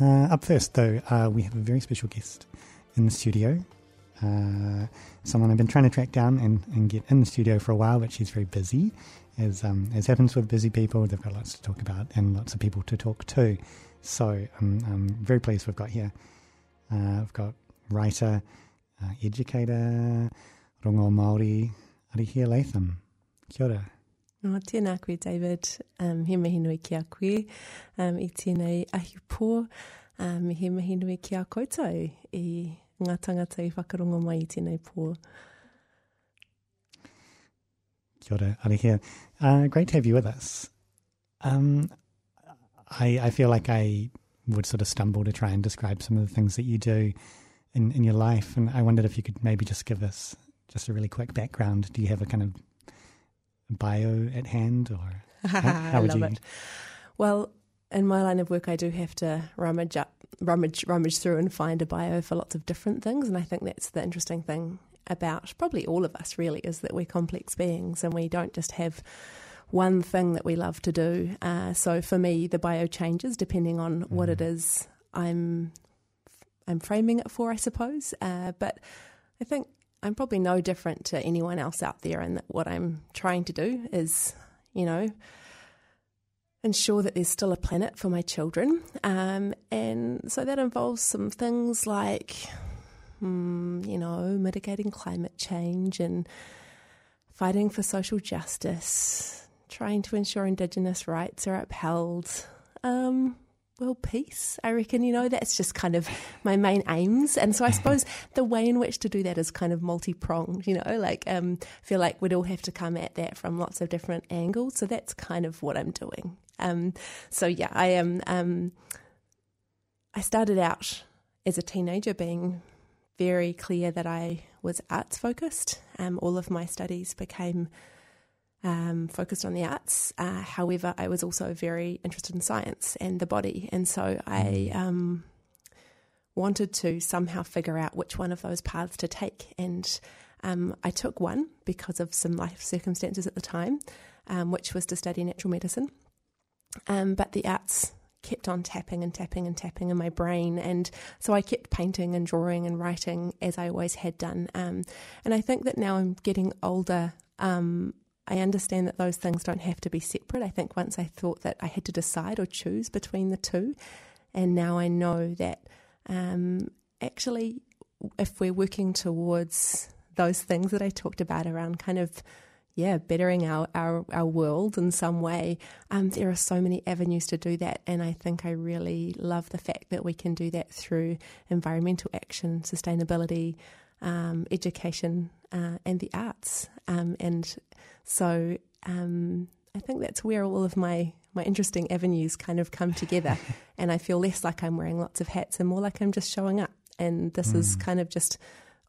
Uh, up first, though, uh, we have a very special guest in the studio. Uh, someone I've been trying to track down and, and get in the studio for a while, but she's very busy. As, um, as happens with busy people, they've got lots to talk about and lots of people to talk to. So I'm, I'm very pleased we've got here. Uh, we've got writer, uh, educator, rongoa Māori, Arihia Latham. Kia ora. No, tēnā koe, David. Um, he mihi nui ki a koe um, i tēnei ahi pō. Um, he mihi nui ki a koutou i ngā tangata i whakarongo mai i tēnei pō. Kia ora, Arihia. Uh, great to have you with us. Um, I, I feel like I would sort of stumble to try and describe some of the things that you do in, in your life, and I wondered if you could maybe just give us just a really quick background. Do you have a kind of bio at hand, or how, how would you? it. Well, in my line of work, I do have to rummage up, rummage, rummage through, and find a bio for lots of different things, and I think that's the interesting thing about probably all of us. Really, is that we're complex beings, and we don't just have one thing that we love to do. Uh, so for me, the bio changes depending on mm. what it mm. I'm I'm framing it for, I suppose. Uh, but I think I'm probably no different to anyone else out there, and that what I'm trying to do is, you know, ensure that there's still a planet for my children. Um, and so that involves some things like, mm, you know, mitigating climate change and fighting for social justice, trying to ensure Indigenous rights are upheld. Um, well, peace. I reckon, you know, that's just kind of my main aims. And so I suppose the way in which to do that is kind of multi pronged, you know, like um, feel like we'd all have to come at that from lots of different angles. So that's kind of what I'm doing. Um, so yeah, I am. Um, I started out as a teenager being very clear that I was arts focused. Um, all of my studies became um, focused on the arts. Uh, however, I was also very interested in science and the body, and so I mm. um, wanted to somehow figure out which one of those paths to take. And um, I took one because of some life circumstances at the time, um, which was to study natural medicine. Um, but the arts kept on tapping and tapping and tapping in my brain. And so I kept painting and drawing and writing as I always had done. Um, and I think that now I'm getting older, um, I understand that those things don't have to be separate. I think once I thought that I had to decide or choose between the two, and now I know that um, actually, if we're working towards those things that I talked about around kind of yeah, bettering our, our, our world in some way. Um, there are so many avenues to do that, and I think I really love the fact that we can do that through environmental action, sustainability, um, education, uh, and the arts. Um, and so um, I think that's where all of my, my interesting avenues kind of come together. and I feel less like I'm wearing lots of hats and more like I'm just showing up. And this mm. is kind of just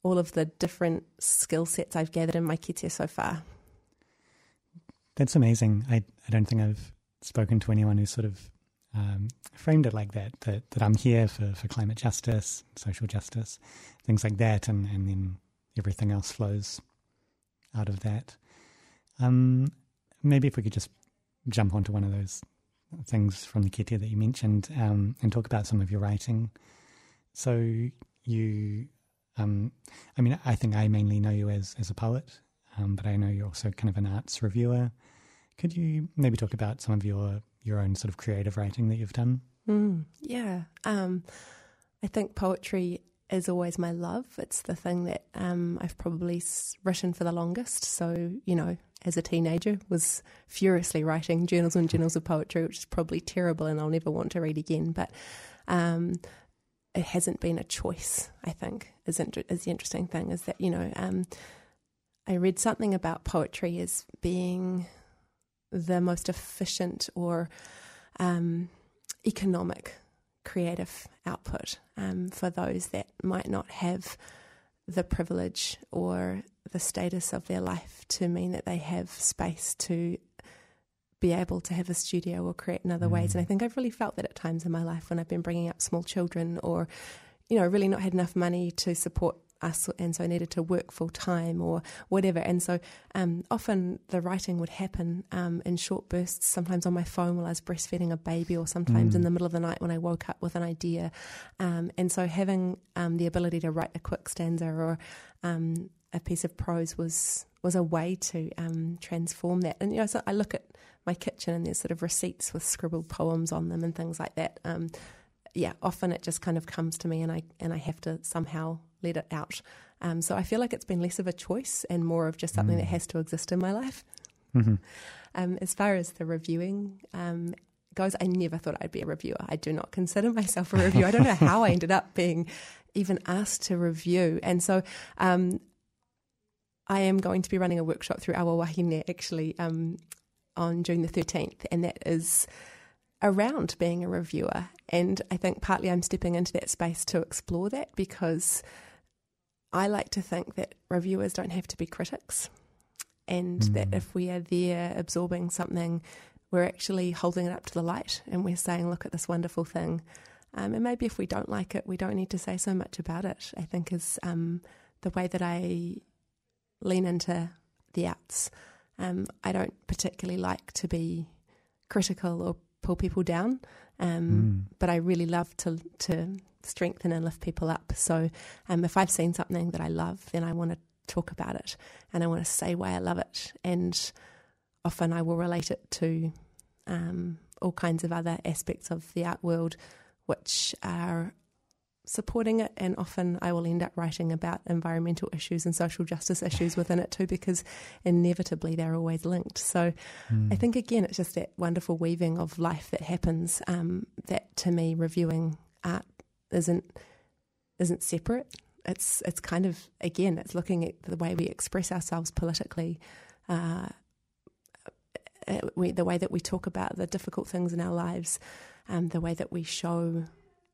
all of the different skill sets I've gathered in my kite so far. That's amazing. I, I don't think I've spoken to anyone who sort of um, framed it like that, that, that I'm here for, for climate justice, social justice, things like that, and, and then everything else flows out of that. Um, maybe if we could just jump onto one of those things from the kite that you mentioned um, and talk about some of your writing. So you, um, I mean, I think I mainly know you as, as a poet, um, but I know you're also kind of an arts reviewer. Could you maybe talk about some of your your own sort of creative writing that you've done? Mm, yeah, um, I think poetry is always my love. It's the thing that um, I've probably written for the longest. So, you know, as a teenager, was furiously writing journals and journals of poetry, which is probably terrible and I'll never want to read again. But um, it hasn't been a choice, I think, is, is the interesting thing, is that, you know, um, I read something about poetry as being the most efficient or um, economic creative output um, for those that might not have the privilege or the status of their life to mean that they have space to be able to have a studio or create in other mm. ways. And I think I've really felt that at times in my life when I've been bringing up small children or, you know, really not had enough money to support us, and so I needed to work full time or whatever. And so um, often the writing would happen um, in short bursts, sometimes on my phone while I was breastfeeding a baby, or sometimes mm. in the middle of the night when I woke up with an idea. Um, and so having um, the ability to write a quick stanza or um, a piece of prose was was a way to um, transform that. And you know, so I look at my kitchen and there's sort of receipts with scribbled poems on them and things like that. Um, yeah, often it just kind of comes to me and I and I have to somehow let it out. Um, so I feel like it's been less of a choice and more of just something mm. that has to exist in my life. Mm-hmm. Um, as far as the reviewing um, goes, I never thought I'd be a reviewer. I do not consider myself a reviewer. I don't know how I ended up being even asked to review. And so um, I am going to be running a workshop through Awa Wahine actually um, on June the 13th, and that is around being a reviewer. And I think partly I'm stepping into that space to explore that because I like to think that reviewers don't have to be critics, and mm. that if we are there absorbing something, we're actually holding it up to the light and we're saying, look at this wonderful thing. Um, and maybe if we don't like it, we don't need to say so much about it, I think is um, the way that I lean into the arts. Um, I don't particularly like to be critical or pull people down, um, mm. but I really love to to strengthen and lift people up. So um, if I've seen something that I love, then I want to talk about it and I want to say why I love it. And often I will relate it to um, all kinds of other aspects of the art world, which are supporting it, and often I will end up writing about environmental issues and social justice issues within it too, because inevitably they're always linked. So mm. I think again, it's just that wonderful weaving of life that happens. Um, that to me, reviewing art isn't isn't separate. It's it's kind of again, it's looking at the way we express ourselves politically. Uh, uh we, the way that we talk about the difficult things in our lives, um, the way that we show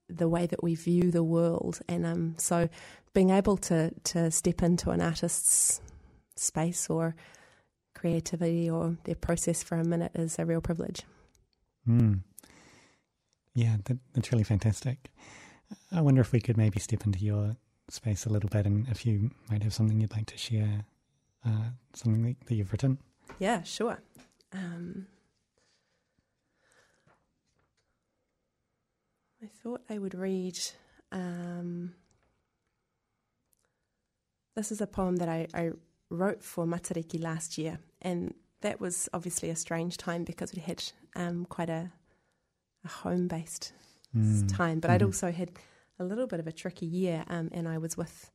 the way that we view the world. And um, so being able to, to step into an artist's space or creativity or their process for a minute is a real privilege. Mm. Yeah, that, that's really fantastic. I wonder if we could maybe step into your space a little bit and if you might have something you'd like to share, uh, something that you've written. Yeah, sure. Um, I thought I would read. Um, this is a poem that I, I wrote for Matariki last year, and that was obviously a strange time because we had um, quite a, a home based mm. time, but mm. I'd also had a little bit of a tricky year, um, and I was with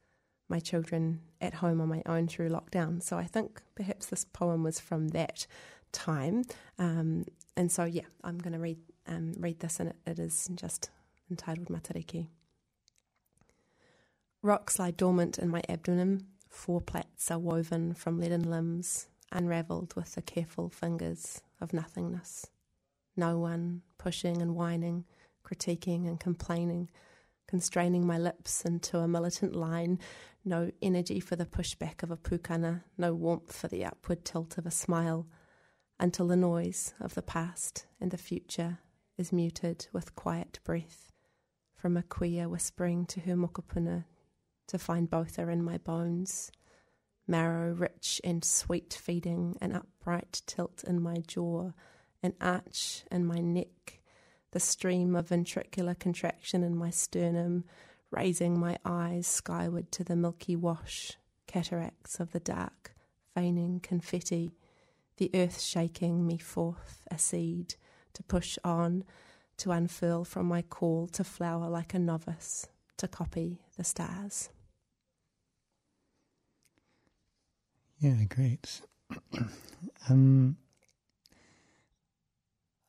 my children at home on my own through lockdown. So I think perhaps this poem was from that time. Um, and so, yeah, I'm going to read um, read this, and it, it is just entitled Matariki. Rocks lie dormant in my abdomen. Four plaits are woven from leaden limbs, unravelled with the careful fingers of nothingness. No one pushing and whining, critiquing and complaining, constraining my lips into a militant line. No energy for the pushback of a pukana, no warmth for the upward tilt of a smile, until the noise of the past and the future is muted with quiet breath from a queer whispering to her mokopuna to find both are in my bones. Marrow rich and sweet feeding, an upright tilt in my jaw, an arch in my neck, the stream of ventricular contraction in my sternum, raising my eyes skyward to the milky wash, cataracts of the dark, feigning confetti, the earth shaking me forth a seed to push on to unfurl from my call to flower like a novice, to copy the stars. Yeah, great. um,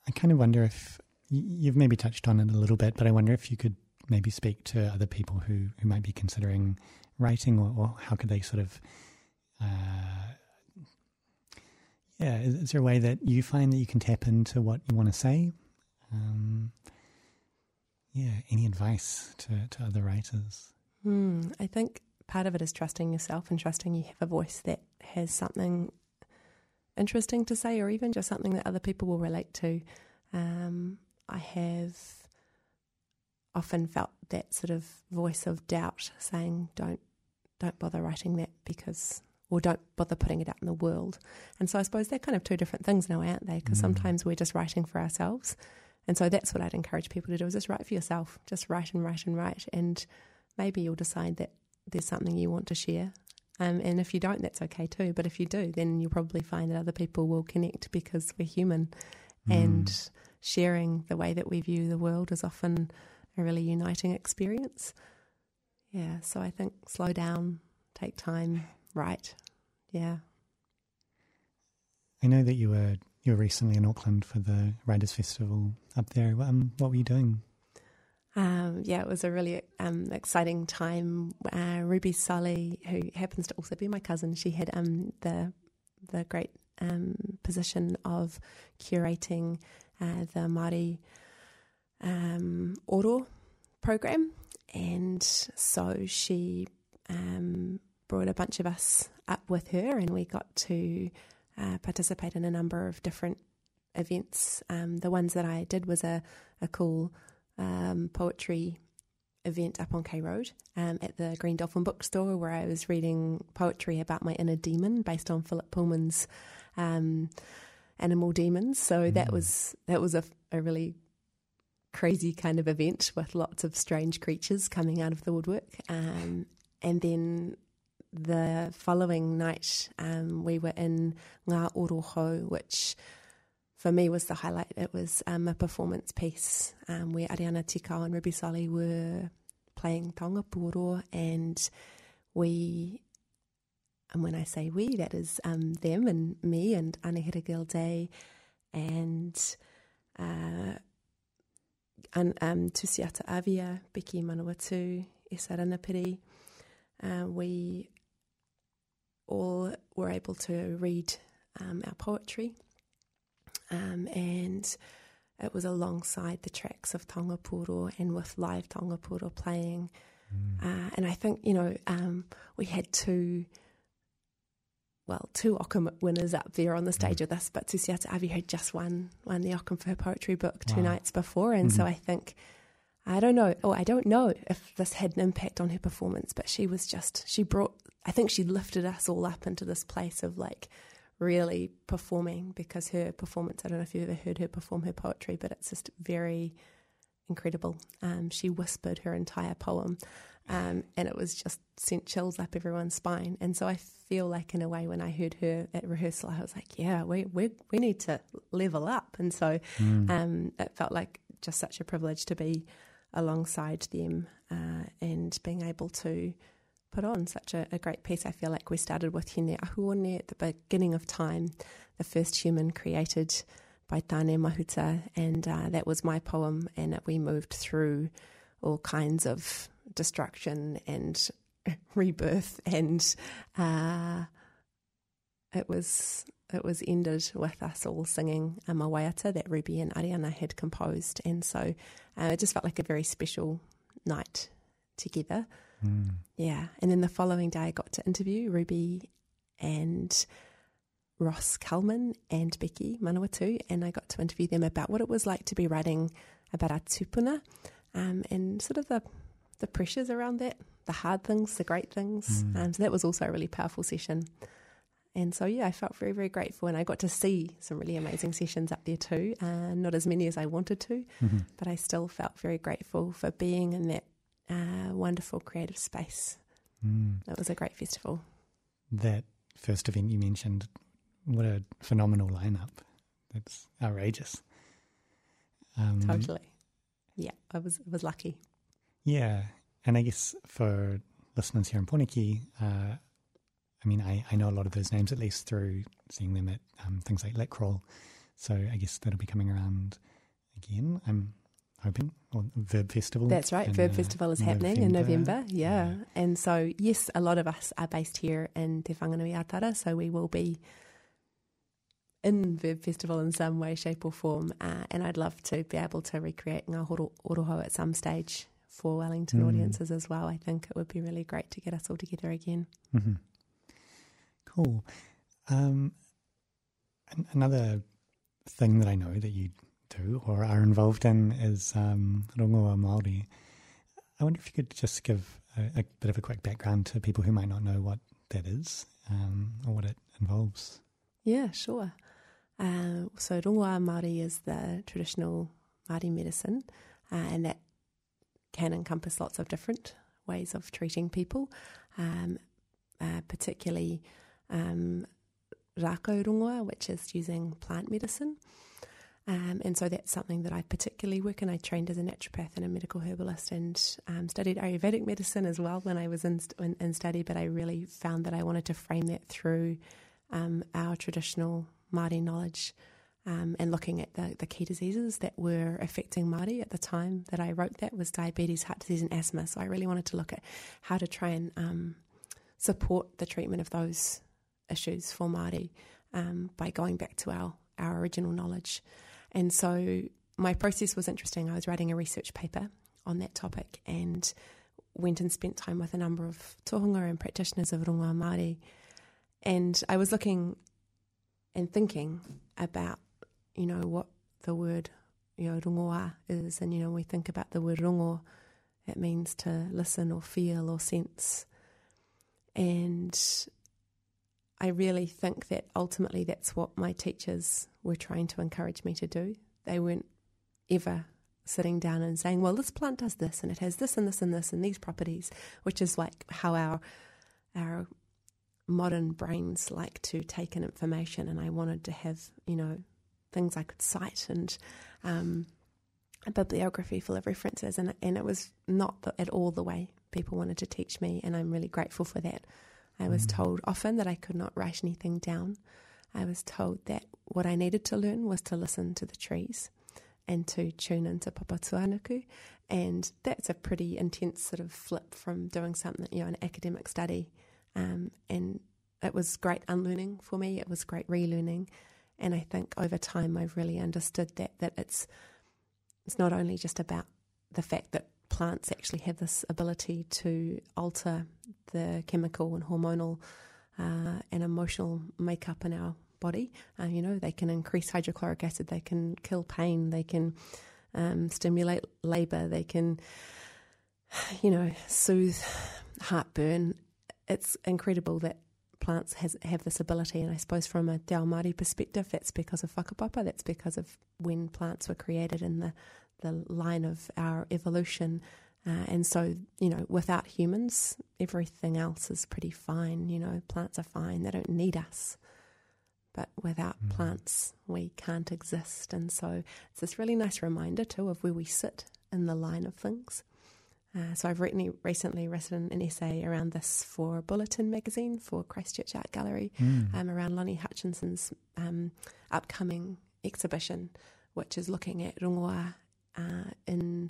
I kind of wonder if you've maybe touched on it a little bit, but I wonder if you could maybe speak to other people who, who might be considering writing, or, or how could they sort of, uh, yeah, is, there a way that you find that you can tap into what you want to say um, yeah, any advice to, to other writers? Mm, I think part of it is trusting yourself and trusting you have a voice that has something interesting to say or even just something that other people will relate to. Um, I have often felt that sort of voice of doubt saying, don't don't bother writing that because or don't bother putting it out in the world. And so I suppose they're kind of two different things now, aren't they? Because mm. sometimes we're just writing for ourselves. And so that's what I'd encourage people to do is just write for yourself. Just write and write and write. And maybe you'll decide that there's something you want to share. Um, and if you don't, that's okay too. But if you do, then you'll probably find that other people will connect because we're human. Mm. And sharing the way that we view the world is often a really uniting experience. Yeah, so I think slow down, take time, write. Yeah. I know that you were you were recently in Auckland for the Writers Festival up there. Um, what were you doing? Um, yeah, it was a really um, exciting time. Uh, Ruby Solly, who happens to also be my cousin, she had um, the the great um, position of curating uh, the Māori um, Oro program, and so she um, brought a bunch of us up with her, and we got to uh, participate in a number of different events. Um, the ones that I did was a, a cool um, poetry event up on K Road um, at the Green Dolphin Bookstore, where I was reading poetry about my inner demon based on Philip Pullman's um, Animal Demons. So mm. that was that was a, a really crazy kind of event with lots of strange creatures coming out of the woodwork. Um, and then the following night, um, we were in Ngā Orohau, which for me was the highlight. It was um, a performance piece um, where Ariana Tikao and Ruby Solly were playing taonga pūoro, and we, and when I say we, that is um, them and me and Anahira Gilday and uh, and, um, Tusiata Avia, Becky Manawatu, Esa Ranapiri. Uh, we all were able to read um, our poetry, um, and it was alongside the tracks of Pūoro and with live Pūoro playing. Mm. Uh, and I think, you know, um, we had two, well, two Ockham winners up there on the stage mm. with us, but Tusiata Avia had just won, won the Ockham for her poetry book two wow. nights before. And mm-hmm. so I think I don't know. Oh, I don't know if this had an impact on her performance, but she was just, she brought, I think she lifted us all up into this place of like really performing because her performance, I don't know if you've ever heard her perform her poetry, but it's just very incredible. Um, she whispered her entire poem um, and it was just sent chills up everyone's spine. And so I feel like, in a way, when I heard her at rehearsal, I was like, yeah, we, we, we need to level up. And so mm. um, it felt like just such a privilege to be alongside them uh, and being able to put on such a, a, great piece. I feel like we started with Hine Ahuone at the beginning of time, the first human created by Tane Mahuta, and uh, that was my poem, and we moved through all kinds of destruction and rebirth, and uh, it was it was ended with us all singing a mawaiata that Ruby and Ariana had composed. And so uh, it just felt like a very special night together. Mm. Yeah. And then the following day, I got to interview Ruby and Ross Calman and Becky Manawatu, and I got to interview them about what it was like to be writing about our tupuna um, and sort of the, the pressures around that, the hard things, the great things. Mm. Um, so that was also a really powerful session. And so, yeah, I felt very, very grateful. And I got to see some really amazing sessions up there too. Uh, not as many as I wanted to, mm-hmm. but I still felt very grateful for being in that uh, wonderful creative space. Mm. It was a great festival. That first event you mentioned, what a phenomenal lineup. That's outrageous. Um, totally. Yeah, I was, was lucky. Yeah. And I guess for listeners here in Poneke, uh, I mean, I, I know a lot of those names at least through seeing them at um, things like Lit So I guess that'll be coming around again. I'm hoping. Or Verb Festival. That's right. Verb uh, Festival is happening November. in November. Yeah. yeah. And so, yes, a lot of us are based here in Te Whanganui-a-Tara. So we will be in Verb Festival in some way, shape, or form. Uh, and I'd love to be able to recreate Ngā Oroho at some stage for Wellington mm. audiences as well. I think it would be really great to get us all together again. Mm-hmm. Cool. Um, another thing that I know that you do or are involved in is um, rongoa Māori. I wonder if you could just give a, a, bit of a quick background to people who might not know what that is um, or what it involves. Yeah, sure. Uh, so rongoa Māori is the traditional Māori medicine, uh, and that can encompass lots of different ways of treating people, um, uh, particularly um, rongoa, which is using plant medicine. Um, and so that's something that I particularly work in. I trained as a naturopath and a medical herbalist and um, studied Ayurvedic medicine as well when I was in, in, in, study, but I really found that I wanted to frame that through um, our traditional Māori knowledge um, and looking at the, the key diseases that were affecting Māori at the time that I wrote that was diabetes, heart disease and asthma. So I really wanted to look at how to try and um, support the treatment of those issues for Māori um, by going back to our, our original knowledge. And so my process was interesting. I was writing a research paper on that topic and went and spent time with a number of tohunga and practitioners of rongoa Māori. And I was looking and thinking about, you know, what the word, you know, rongoa is. And, you know, we think about the word rongo, it means to listen or feel or sense. And I really think that ultimately that's what my teachers were trying to encourage me to do. They weren't ever sitting down and saying, well, this plant does this and it has this and this and this and these properties, which is like how our our modern brains like to take in information. And I wanted to have, you know, things I could cite and um, a bibliography full of references. And, and it was not the, at all the way people wanted to teach me. And I'm really grateful for that. I was mm. told often that I could not write anything down. I was told that what I needed to learn was to listen to the trees and to tune into Papatūānuku. And that's a pretty intense sort of flip from doing something, you know, an academic study. Um, and it was great unlearning for me. It was great relearning. And I think over time I've really understood that that it's it's not only just about the fact that plants actually have this ability to alter the chemical and hormonal uh, and emotional makeup in our body. Uh, you know, they can increase hydrochloric acid, they can kill pain, they can um, stimulate labour, they can, you know, soothe heartburn. It's incredible that plants has, have this ability, and I suppose from a Te Māori perspective, that's because of whakapapa, that's because of when plants were created in the the line of our evolution. Uh, and so, you know, without humans, everything else is pretty fine. You know, plants are fine, they don't need us. But without mm. plants, we can't exist. And so it's this really nice reminder, too, of where we sit in the line of things. Uh, so I've written, recently written an essay around this for Bulletin magazine for Christchurch Art Gallery mm. um, around Lonnie Hutchinson's um, upcoming exhibition, which is looking at rongoa uh, in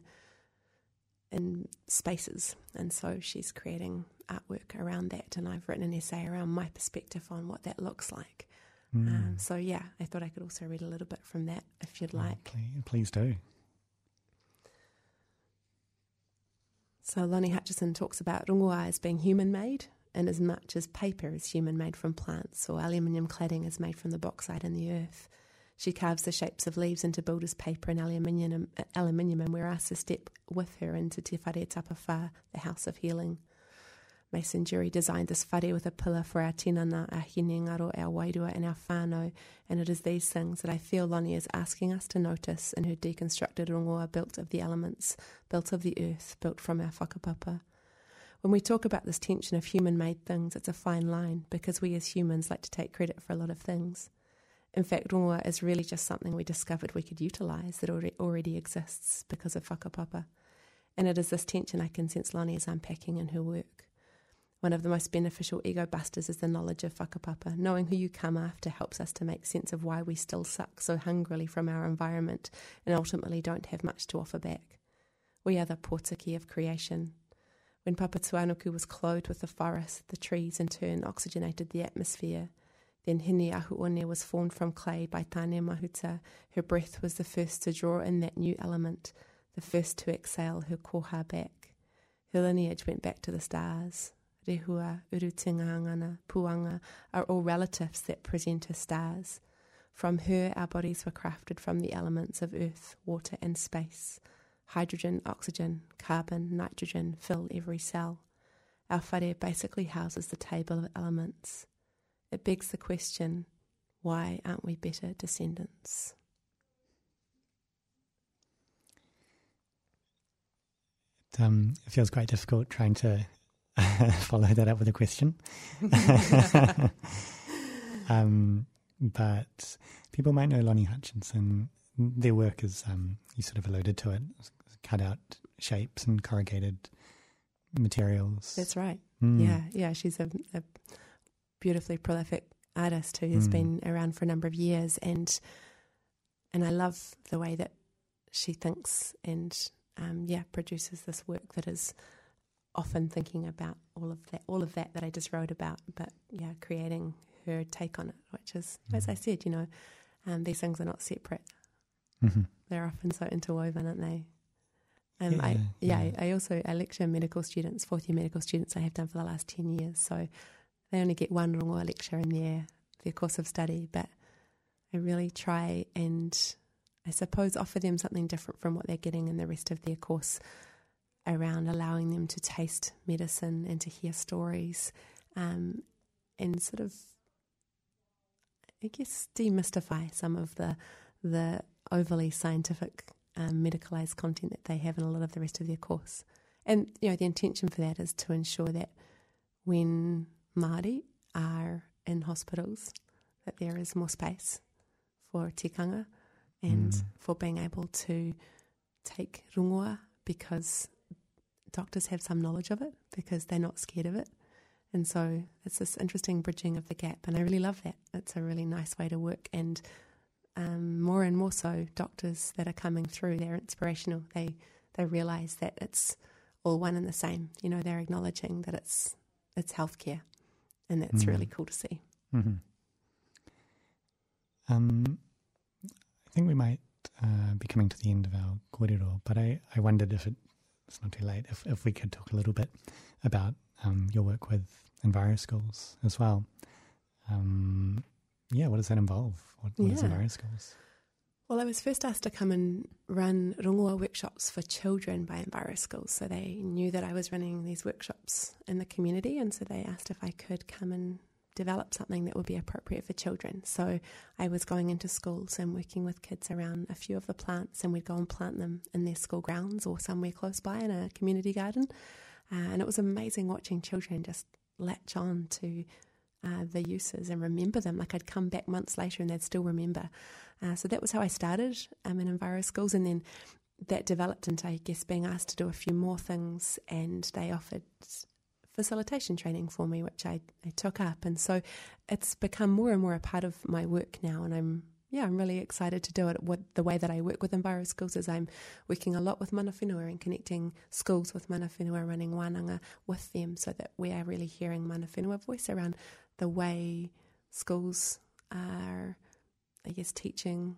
in spaces, and so she's creating artwork around that. And I've written an essay around my perspective on what that looks like. Mm. Um, so yeah, I thought I could also read a little bit from that if you'd oh, like. Please, please do. So Lonnie Hutchinson talks about rongoa as being human made, in as much as paper is human made from plants, or aluminium cladding is made from the bauxite in the earth. She carves the shapes of leaves into builder's paper and aluminium, uh, aluminium and we're asked to step with her into Te Whare Tapa Whā, the House of Healing. Mason Durie designed this whare with a pillar for our tinana, our hinengaro, our wairua and our whānau, and it is these things that I feel Lonnie is asking us to notice in her deconstructed rongoa built of the elements, built of the earth, built from our whakapapa. When we talk about this tension of human made things, it's a fine line because we as humans like to take credit for a lot of things. In fact, rongoa is really just something we discovered we could utilise that already exists because of whakapapa. And it is this tension I can sense Lonnie is unpacking in her work. One of the most beneficial ego busters is the knowledge of whakapapa. Knowing who you come after helps us to make sense of why we still suck so hungrily from our environment and ultimately don't have much to offer back. We are the potiki of creation. When Papatūānuku was clothed with the forest, the trees in turn oxygenated the atmosphere – then Hine Ahuone was formed from clay by Tane Mahuta. Her breath was the first to draw in that new element, the first to exhale her koha back. Her lineage went back to the stars. Rehua, Urutingangana, Puanga are all relatives that present as stars. From her, our bodies were crafted from the elements of earth, water, and space. Hydrogen, oxygen, carbon, nitrogen fill every cell. our whare basically houses the table of elements. It begs the question why aren't we better descendants? It, um, it feels quite difficult trying to follow that up with a question. um, but people might know Lonnie Hutchinson. Their work is, um, you sort of alluded to it, cut out shapes and corrugated materials. That's right. Mm. Yeah, yeah. She's a, a beautifully prolific artist who has Mm. been around for a number of years, and and I love the way that she thinks and um, yeah produces this work that is often thinking about all of that, all of that that I just wrote about, but yeah, creating her take on it, which is, as I Mm. said, you know, um, these things are not separate; Mhm. they're often so interwoven, aren't they? Um, I, Yeah, yeah, yeah. I also I lecture medical students, fourth year medical students. I have done for the last ten years, so they only get one rongoa lecture in their their course of study. But I really try and I suppose offer them something different from what they're getting in the rest of their course around allowing them to taste medicine and to hear stories um, and sort of I guess demystify some of the the overly scientific um, medicalized content that they have in a lot of the rest of their course. And you know the intention for that is to ensure that when Māori are in hospitals, that there is more space for tikanga and Mm. for being able to take rongoa because doctors have some knowledge of it because they're not scared of it. And so it's this interesting bridging of the gap. And I really love that. It's a really nice way to work. And um, more and more so, doctors that are coming through, they're inspirational. They, they realize that it's all one and the same. You know, they're acknowledging that it's, it's healthcare. And that's Mm. really cool to see. Mhm. Um, I think we might uh, be coming to the end of our kōrero, but I, I wondered if it, it's not too late, if, if we could talk a little bit about um, your work with Enviro Schools as well. Um, yeah, what does that involve? What, what is Yeah. Enviro Schools? Well, I was first asked to come and run rongoa workshops for children by Enviro Schools. So they knew that I was running these workshops in the community, and so they asked if I could come and develop something that would be appropriate for children. So I was going into schools and working with kids around a few of the plants, and we'd go and plant them in their school grounds or somewhere close by in a community garden. Uh, and it was amazing watching children just latch on to uh, the uses and remember them. Like I'd come back months later and they'd still remember. Uh, so that was how I started um, in Enviro Schools, and then that developed into, I guess, being asked to do a few more things, and they offered facilitation training for me, which I, I took up, and so it's become more and more a part of my work now, and I'm yeah, I'm really excited to do it. What the way that I work with Enviro Schools is I'm working a lot with mana whenua and connecting schools with mana whenua, running wānanga with them, so that we are really hearing mana whenua voice around the way schools are, I guess, teaching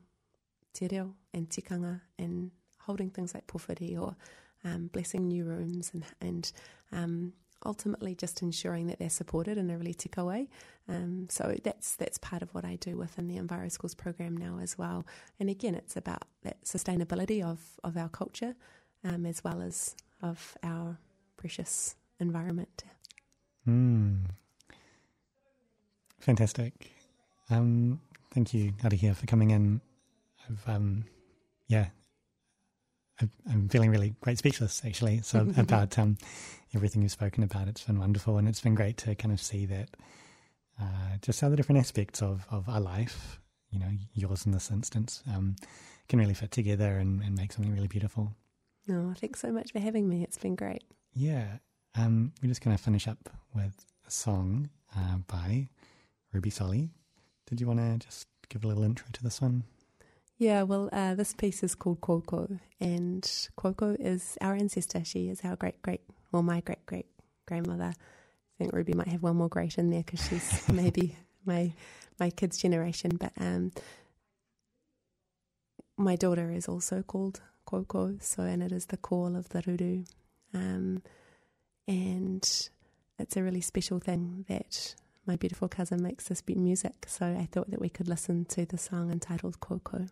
te reo and tikanga and holding things like pōwhiri or um, blessing new rooms and, and um, ultimately just ensuring that they're supported in a really tika way. Um, so that's that's part of what I do within the Enviro Schools program now as well. And again, it's about that sustainability of, of our culture um, as well as of our precious environment. Mm. Fantastic. Um, thank you, Arihia, for coming in. I've, um, yeah, I, I'm feeling really quite speechless actually. So about um, everything you've spoken about, it's been wonderful, and it's been great to kind of see that uh, just how the different aspects of, of our life, you know, yours in this instance, um, can really fit together and, and make something really beautiful. No, thanks so much for having me. It's been great. Yeah. Um, we're just going to finish up with a song uh, by Ruby Solly. Did you want to just give a little intro to this one? Yeah, well, uh, this piece is called Koko, and Koko is our ancestor. She is our great great, well, my great great grandmother. I think Ruby might have one more great in there because she's maybe my my kid's generation. But um, my daughter is also called Koko, so and it is the call of the ruru, um, and it's a really special thing that my beautiful cousin makes this beat music. So I thought that we could listen to the song entitled Koko.